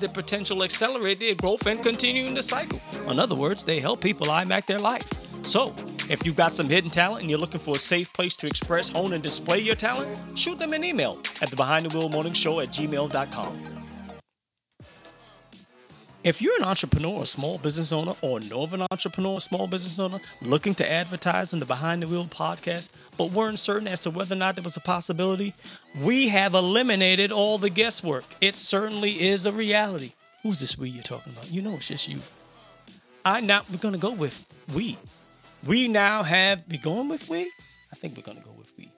their potential, accelerate their growth, and continuing the cycle. In other words, they help people IMAC their life. So, if you've got some hidden talent and you're looking for a safe place to express, hone, and display your talent, shoot them an email at the Behind the Wheel Morning Show at gmail.com. If you're an entrepreneur, a small business owner, or know of an entrepreneur, a small business owner looking to advertise on the Behind the Wheel podcast, but weren't certain as to whether or not there was a possibility, we have eliminated all the guesswork. It certainly is a reality. Who's this we you're talking about? You know it's just you. I now we're gonna go with we. We now have we going with we? I think we're gonna go with we.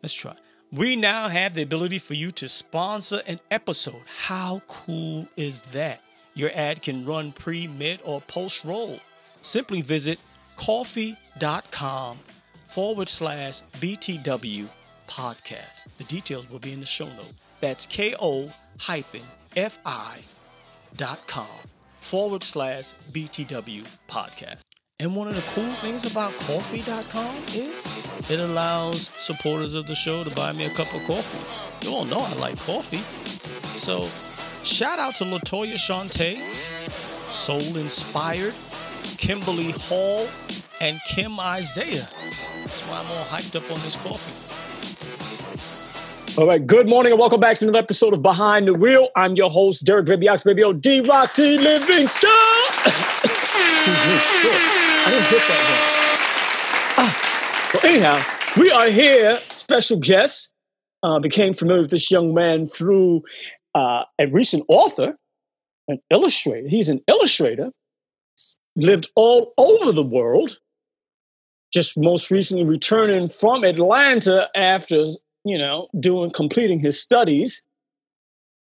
Let's try. We now have the ability for you to sponsor an episode. How cool is that? Your ad can run pre, mid, or post roll. Simply visit Ko-fi.com forward slash BTW podcast. The details will be in the show note. That's ko hyphen fi dot com forward slash BTW podcast. And one of the cool things about Ko-fi.com is it allows supporters of the show to buy me a cup of coffee. You all know I like coffee. So Shout out to Latoya Shante, Soul Inspired, Kimberly Hall, and Kim Isaiah. That's why I'm all hyped up on this coffee. All right, good morning and welcome back to another episode of Behind the Wheel. I'm your host, Derek Baby Ox Baby O D Rock D Livingston. I didn't get that one. Ah. Well, anyhow, we are here, special guest. Uh, became familiar with this young man through uh, a recent author, an illustrator. He's an illustrator, lived all over the world. Just most recently returning from Atlanta after you know doing completing his studies.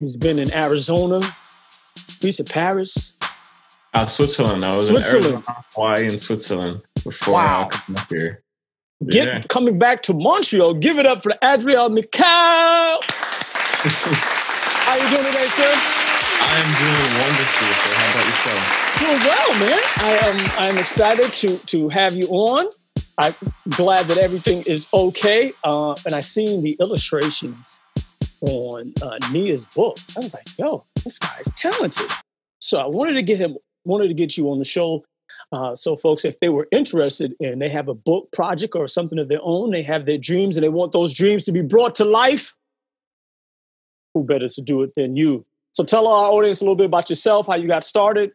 He's been in Arizona. He's in Paris. Uh, Switzerland. I was Switzerland. in Arizona, Hawaii, and Switzerland before wow. Came up here. Get yeah. coming back to Montreal. Give it up for Adriel Mikhail. How you doing today, sir? I'm doing wonderfully, sir. How about yourself? Doing well, man. I am I'm excited to to have you on. I'm glad that everything is okay. Uh, and I seen the illustrations on uh, Nia's book. I was like, yo, this guy's talented. So I wanted to get him, wanted to get you on the show. Uh, so folks, if they were interested and they have a book project or something of their own, they have their dreams and they want those dreams to be brought to life, who better to do it than you? So tell our audience a little bit about yourself, how you got started,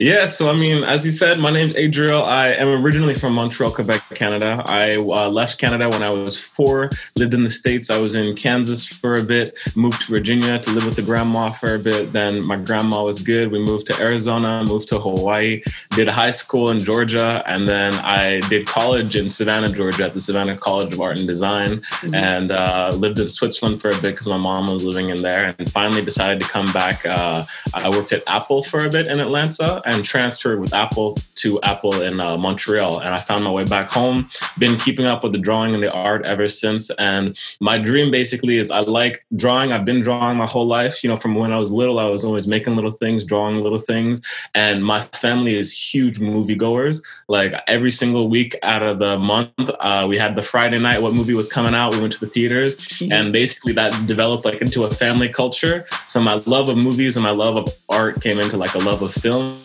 yeah, so I mean, as you said, my name's Adriel. I am originally from Montreal, Quebec, Canada. I uh, left Canada when I was four, lived in the States. I was in Kansas for a bit, moved to Virginia to live with the grandma for a bit. Then my grandma was good. We moved to Arizona, moved to Hawaii, did high school in Georgia, and then I did college in Savannah, Georgia at the Savannah College of Art and Design, mm-hmm. and uh, lived in Switzerland for a bit because my mom was living in there. And finally decided to come back. Uh, I worked at Apple for a bit in Atlanta Canada and transferred with Apple to Apple in uh, Montreal. And I found my way back home. Been keeping up with the drawing and the art ever since. And my dream basically is I like drawing. I've been drawing my whole life. You know, from when I was little, I was always making little things, drawing little things. And my family is huge moviegoers. Like every single week out of the month, uh, we had the Friday night, what movie was coming out. We went to the theaters. Mm-hmm. And basically that developed like into a family culture. So my love of movies and my love of art came into like a love of film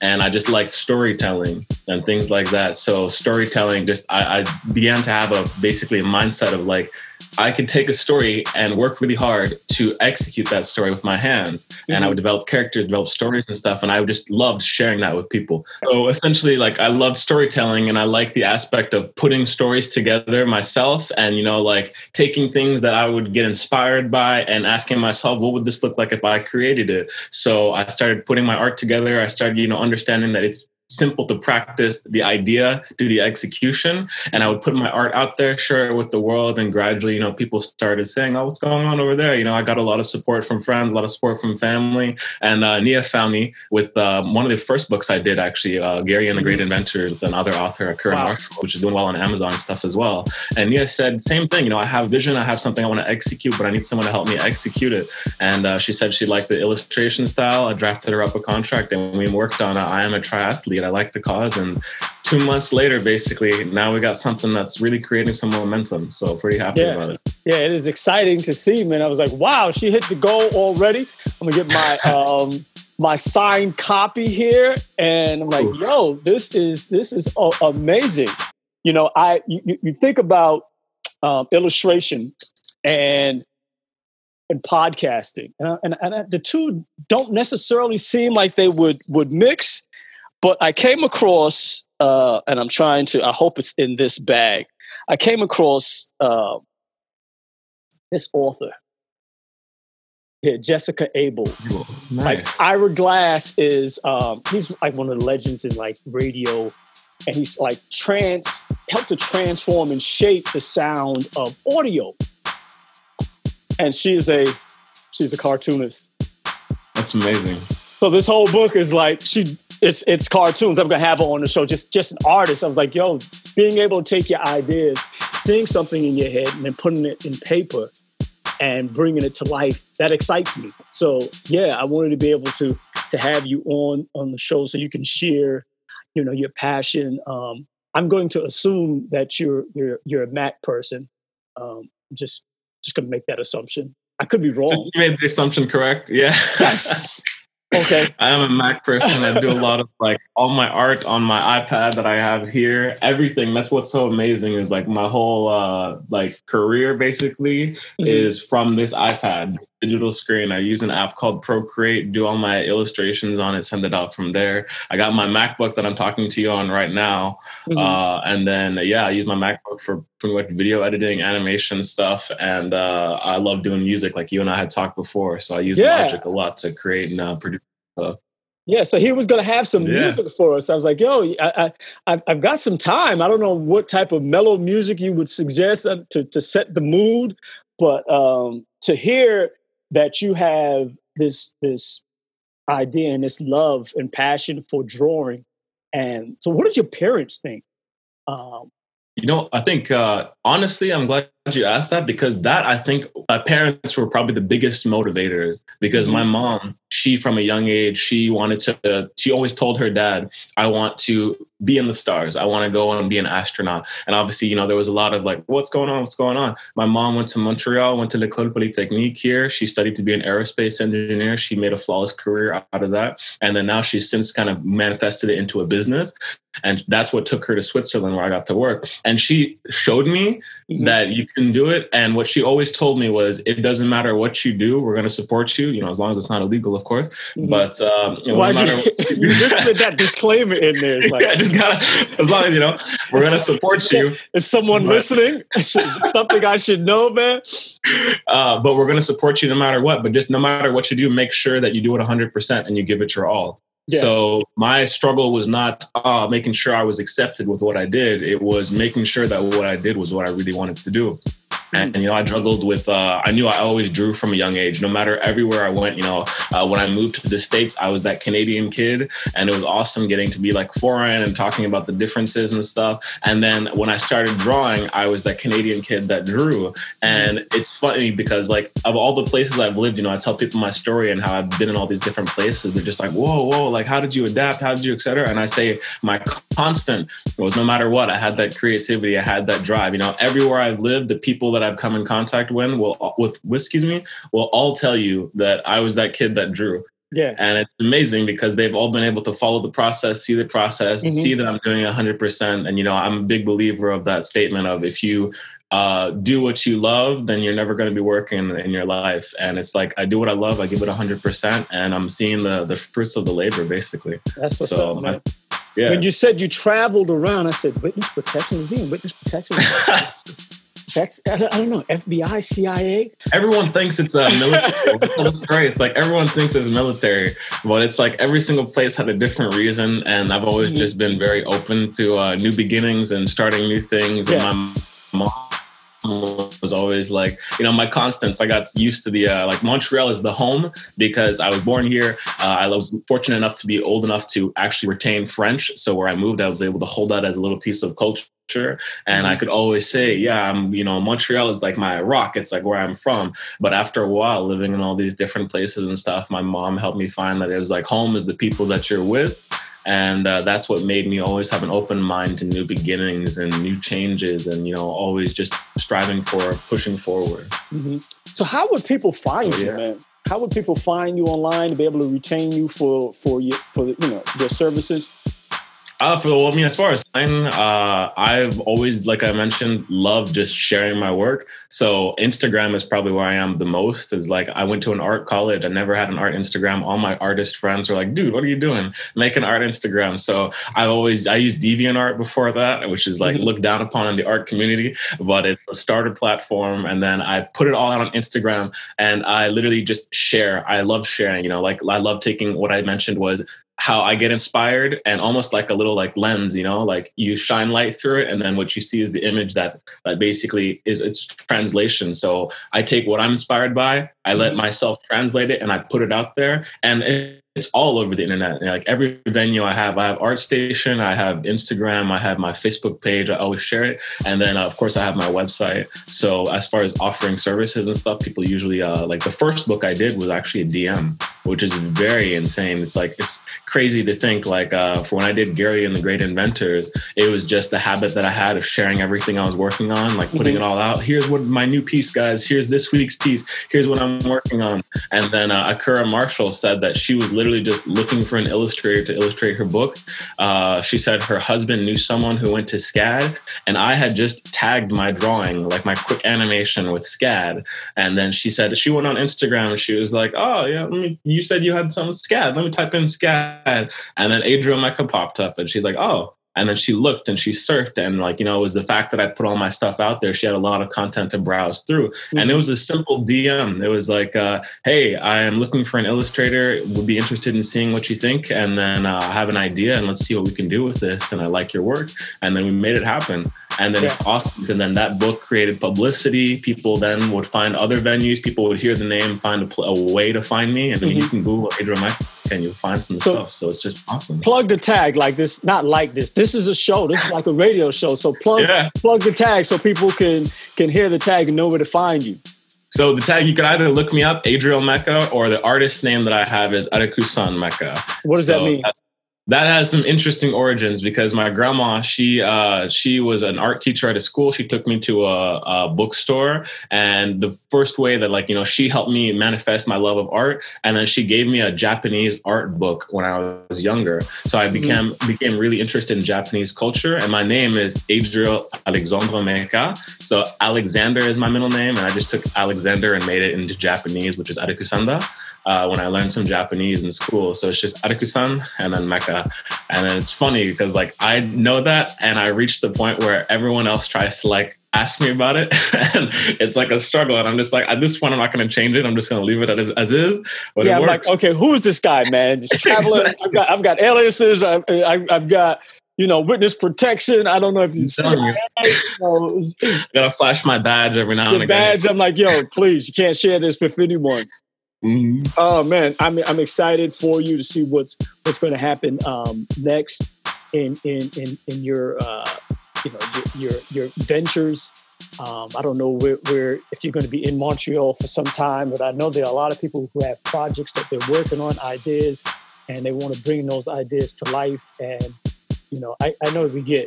and I just like storytelling and things like that. So storytelling, just I, I, began to have a basically a mindset of like I could take a story and work really hard to execute that story with my hands. Mm-hmm. And I would mm-hmm. develop characters, develop stories and stuff. And I just loved sharing that with people. So essentially, like I loved storytelling and I like the aspect of putting stories together myself and, you know, like taking things that I would get inspired by and asking myself, what would this look like if I created it? So I started putting my art together. I started, you know, understanding that it's simple to practice the idea to the execution. And I would put my art out there, share it with the world. And gradually, you know, people started saying, Oh, what's going on over there? You know, I got a lot of support from friends, a lot of support from family. And uh, Nia found me with um, one of the first books I did, actually, uh, Gary and the Great Inventor, with another author, Curran wow. Marshall, which is doing well on Amazon and stuff as well. And Nia said, same thing, you know, I have vision, I have something I want to execute, but I need someone to help me execute it. And uh, she said she liked the illustration style. I drafted her up a contract and we worked on I Am a Triathlete I like the cause. And two months later, basically, now we got something that's really creating some momentum. So pretty happy yeah. about it. Yeah, it is exciting to see, man. I was like, wow, she hit the goal already. I'm gonna get my um my signed copy here, and I'm like, yo, this is this is amazing. You know, I you, you think about um, illustration and and podcasting, and, and, and the two don't necessarily seem like they would would mix. But I came across, uh, and I'm trying to, I hope it's in this bag. I came across uh, this author here, Jessica Abel. nice. Like Ira Glass is, um, he's like one of the legends in like radio, and he's like trans, helped to transform and shape the sound of audio. And she is a, she's a cartoonist. That's amazing. So this whole book is like she it's it's cartoons. I'm gonna have her on the show. Just just an artist. I was like, yo, being able to take your ideas, seeing something in your head, and then putting it in paper and bringing it to life that excites me. So yeah, I wanted to be able to to have you on on the show so you can share, you know, your passion. Um, I'm going to assume that you're you're you're a Mac person. Um, just just gonna make that assumption. I could be wrong. You made the assumption correct. Yeah. Yes. Okay. I'm a Mac person. I do a lot of like all my art on my iPad that I have here. Everything. That's what's so amazing is like my whole uh like career basically mm-hmm. is from this iPad, digital screen. I use an app called Procreate, do all my illustrations on it, send it out from there. I got my MacBook that I'm talking to you on right now. Mm-hmm. Uh and then yeah, I use my MacBook for pretty much video editing, animation stuff, and uh I love doing music like you and I had talked before. So I use yeah. Logic a lot to create and uh, produce stuff. Yeah, so he was going to have some yeah. music for us. I was like, "Yo, I, I, I've got some time. I don't know what type of mellow music you would suggest uh, to to set the mood, but um, to hear that you have this this idea and this love and passion for drawing, and so, what did your parents think? Um, you know, I think uh, honestly, I'm glad you asked that because that I think my parents were probably the biggest motivators because mm-hmm. my mom, she from a young age, she wanted to, she always told her dad, I want to be in the stars. I want to go and be an astronaut. And obviously, you know, there was a lot of like, what's going on? What's going on? My mom went to Montreal, went to l'École Polytechnique here. She studied to be an aerospace engineer. She made a flawless career out of that. And then now she's since kind of manifested it into a business. And that's what took her to Switzerland where I got to work. And she showed me mm-hmm. that you can do it. And what she always told me was, it doesn't matter what you do, we're going to support you. You know, as long as it's not illegal, of course. Mm-hmm. But um, you know, Why no you, you just put that disclaimer in there. It's like, yeah, just gotta, as long as you know, we're to support you. Is someone but, listening? Something I should know, man. Uh, but we're to support you no matter what. But just no matter what you do, make sure that you do it 100% and you give it your all. Yeah. So my struggle was not uh, making sure I was accepted with what I did. It was making sure that what I did was what I really wanted to do. And, you know, I struggled with, uh, I knew I always drew from a young age. No matter everywhere I went, you know, uh, when I moved to the States, I was that Canadian kid. And it was awesome getting to be like foreign and talking about the differences and stuff. And then when I started drawing, I was that Canadian kid that drew. And it's funny because, like, of all the places I've lived, you know, I tell people my story and how I've been in all these different places. They're just like, whoa, whoa, like, how did you adapt? How did you, et cetera? And I say, my constant was no matter what, I had that creativity, I had that drive. You know, everywhere I've lived, the people that I've come in contact with will, with, excuse me, will all tell you that I was that kid that drew. Yeah. And it's amazing because they've all been able to follow the process, see the process, mm-hmm. see that I'm doing 100%. And, you know, I'm a big believer of that statement of if you uh, do what you love, then you're never going to be working in your life. And it's like, I do what I love, I give it 100%, and I'm seeing the, the fruits of the labor, basically. That's what's so, up, man. I, yeah. When you said you traveled around, I said, witness protection is in witness protection. That's I don't know FBI, CIA. Everyone thinks it's a military. That's great. It's like everyone thinks it's military, but it's like every single place had a different reason. And I've always mm-hmm. just been very open to uh, new beginnings and starting new things. Yeah. And my mom was always like you know my constants i got used to the uh, like montreal is the home because i was born here uh, i was fortunate enough to be old enough to actually retain french so where i moved i was able to hold that as a little piece of culture and I mm-hmm. could always say, yeah, I'm, you know, Montreal is like my rock. It's like where I'm from. But after a while, living in all these different places and stuff, my mom helped me find that it was like home is the people that you're with and uh, that's what made me always have an open mind to new beginnings and new changes and you know always just striving for pushing forward mm-hmm. so how would people find so, you yeah. man how would people find you online to be able to retain you for for you for you know their services uh, for well, I mean, as far as mine, uh, I've always, like I mentioned, loved just sharing my work. So Instagram is probably where I am the most. Is like I went to an art college. I never had an art Instagram. All my artist friends were like, "Dude, what are you doing? Make an art Instagram." So I've always I used DeviantArt before that, which is like mm-hmm. looked down upon in the art community, but it's a starter platform. And then I put it all out on Instagram, and I literally just share. I love sharing. You know, like I love taking what I mentioned was how I get inspired and almost like a little like lens, you know, like you shine light through it and then what you see is the image that that basically is its translation. So I take what I'm inspired by, I let mm-hmm. myself translate it and I put it out there and it, it's all over the internet. Like every venue I have, I have ArtStation, I have Instagram, I have my Facebook page. I always share it, and then uh, of course I have my website. So as far as offering services and stuff, people usually uh, like the first book I did was actually a DM, which is very insane. It's like it's crazy to think like uh, for when I did Gary and the Great Inventors, it was just the habit that I had of sharing everything I was working on, like putting mm-hmm. it all out. Here's what my new piece, guys. Here's this week's piece. Here's what I'm working on. And then uh, Akira Marshall said that she was literally just looking for an illustrator to illustrate her book. Uh, she said her husband knew someone who went to SCAD, and I had just tagged my drawing, like my quick animation with SCAD. And then she said she went on Instagram and she was like, "Oh yeah, let me, you said you had some SCAD. Let me type in SCAD." And then Adriel Meka popped up, and she's like, "Oh." And then she looked and she surfed, and like, you know, it was the fact that I put all my stuff out there. She had a lot of content to browse through. Mm-hmm. And it was a simple DM. It was like, uh, hey, I am looking for an illustrator, would be interested in seeing what you think. And then uh, I have an idea, and let's see what we can do with this. And I like your work. And then we made it happen. And then yeah. it's awesome. And then that book created publicity. People then would find other venues. People would hear the name, find a, pl- a way to find me. And then mm-hmm. you can Google Adriel Mike and you'll find some so, stuff. So it's just awesome. Plug the tag like this, not like this. This is a show. This is like a radio show. So plug yeah. plug the tag so people can can hear the tag and know where to find you. So the tag you can either look me up, Adriel Meka, or the artist name that I have is Arekusan Meka. What does so that mean? That, that has some interesting origins because my grandma she uh, she was an art teacher at a school she took me to a, a, bookstore and the first way that like you know she helped me manifest my love of art and then she gave me a japanese art book when i was younger so i mm-hmm. became mm-hmm. became really interested in japanese culture and my name is adriel alexandre meka so alexander is my middle name and i just took alexander and made it into japanese which is arekusanda uh, when I learned some Japanese in school. So it's just Arekusan and then Meka. And then it's funny because like I know that and I reached the point where everyone else tries to like ask me about it. and it's like a struggle. And I'm just like, at this point, I'm not going to change it. I'm just going to leave it as, as is. But yeah, I'm like, okay, who is this guy, man? Just traveling. I've got, I've got aliases. I've, I've got you know, witness protection. I don't know if you see you. Know, it's Gotta flash my badge every now and again. badge. I'm like, yo, please, you can't share this with anyone. Mhm. Oh man, I'm I'm excited for you to see what's what's going to happen um, next in in in in your uh, you know your your, your ventures. Um, I don't know where, where if you're going to be in Montreal for some time, but I know there are a lot of people who have projects that they're working on, ideas, and they want to bring those ideas to life. And you know, I, I know we get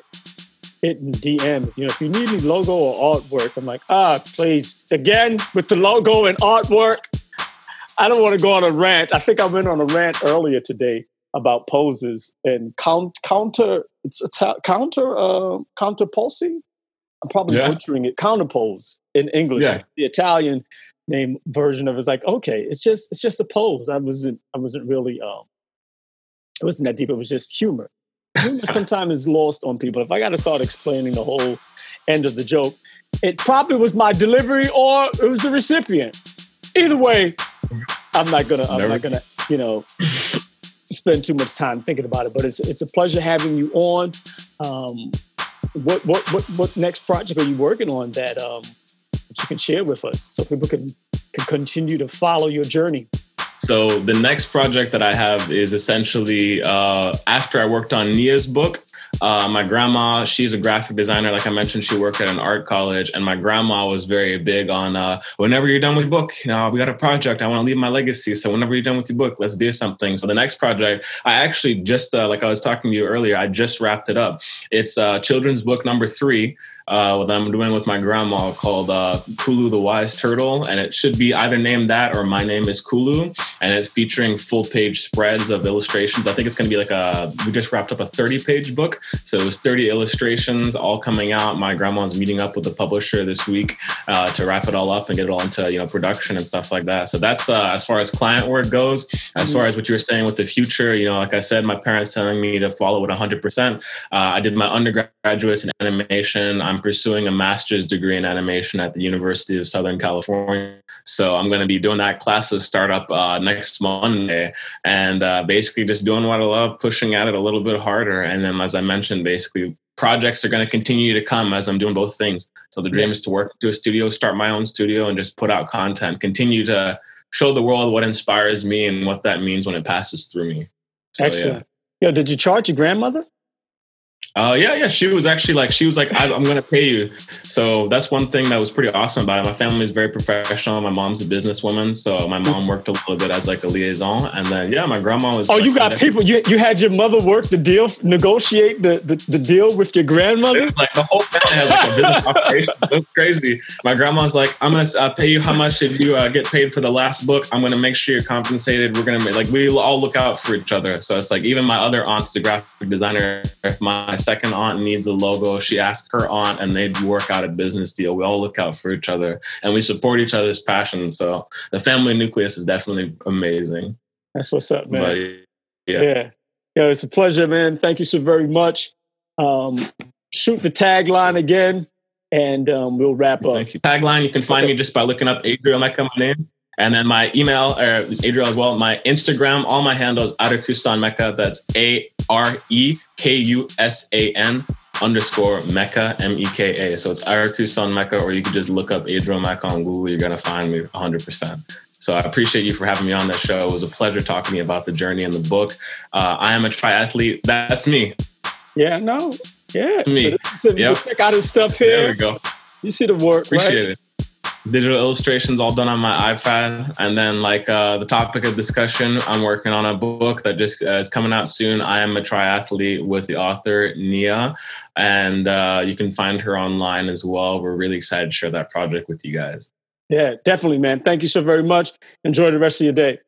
it in DM. You know, if you need any logo or artwork, I'm like, ah, please, again with the logo and artwork. I don't want to go on a rant. I think I went on a rant earlier today about poses and count counter. It's a ta- counter uh, counter pulsing. I'm probably Yeah. butchering it. Counter pose in English. Yeah. The Italian name version of it is like okay, it's just it's just a pose. I wasn't I wasn't really um it wasn't that deep. It was just humor. Humor sometimes is lost on people. If I got to start explaining the whole end of the joke, it probably was my delivery or it was the recipient. Either way, I'm not gonna. I'm Never- not gonna. You know, spend too much time thinking about it. But it's it's a pleasure having you on. Um, what what what what next project are you working on that um that you can share with us so people can can continue to follow your journey? So the next project that I have is essentially uh, after I worked on Nia's book. Uh, my grandma, she's a graphic designer. Like I mentioned, she worked at an art college, and my grandma was very big on uh, whenever you're done with book, you know, we got a project. I want to leave my legacy. So whenever you're done with your book, let's do something. So the next project, I actually just uh, like I was talking to you earlier, I just wrapped it up. It's uh, children's book number three uh, that I'm doing with my grandma called uh, Kulu the Wise Turtle, and it should be either named that or My Name is Kulu, and it's featuring full page spreads of illustrations. I think it's going to be like a we just wrapped up a 30 page book, so it was 30 illustrations all coming out. My grandma's meeting up with the publisher this week uh, to wrap it all up and get it all into you know production and stuff like that. So that's uh, as far as client work goes. As far as what you were saying with the future, you know, like I said, my parents telling me to follow it 100%. Uh, I did my undergraduates in animation. I'm pursuing a master's degree in animation at the University of Southern California. So I'm going to be doing that classes start up uh, next Monday, and uh, basically just doing what I love, pushing at it a little bit harder. And then, as I mentioned, basically projects are going to continue to come as I'm doing both things. So the dream is to work to a studio, start my own studio, and just put out content, continue to show the world what inspires me and what that means when it passes through me. So, yeah. Excellent. Yo, did you charge your grandmother? Uh, yeah, yeah. She was actually like, she was like, I, I'm going to pay you. So that's one thing that was pretty awesome about it. My family is very professional. My mom's a businesswoman, so my mom worked a little bit as like a liaison, and then yeah, my grandma was. Oh, like, you got people. You you had your mother work the deal, negotiate the the, the deal with your grandmother. was like the whole family has like a business operation. Was crazy. My grandma's like, I'm gonna uh, pay you how much did you uh, get paid for the last book? I'm gonna make sure you're compensated. We're gonna make, like we all look out for each other. So it's like even my other aunt's a graphic designer. If my second aunt needs a logo, she asks her aunt, and they work out a business deal. We all look out for each other, and we support each other's passions. So the family nucleus is definitely amazing. That's what's up, man. But yeah. yeah. yeah, It's a pleasure, man. Thank you so very much. Um, shoot the tagline again, and um, we'll wrap up. Thank you. Tagline, you can find me just by looking up Adriel Meka, my name. And then my email uh, is Adriel as well. My Instagram, all my handles, Arekusan Meka. That's A R E K U S A N underscore Meka, M E K A. So it's Arekusan Meka, or you can just look up Adriel Meka on Google. You're going to find me 100%. So I appreciate you for having me on the show. It was a pleasure talking to you about the journey in the book. Uh, I am a triathlete. That's me. Yeah, no, yeah. Me. So, so Yep. can check out his stuff here. There we go. You see the work, Appreciate right? it. Digital illustrations all done on my iPad, and then like uh, the topic of discussion, I'm working on a book that just uh, is coming out soon. I am a triathlete with the author Nia, and uh, you can find her online as well. We're really excited to share that project with you guys. Yeah, definitely, man. Thank you so very much. Enjoy the rest of your day.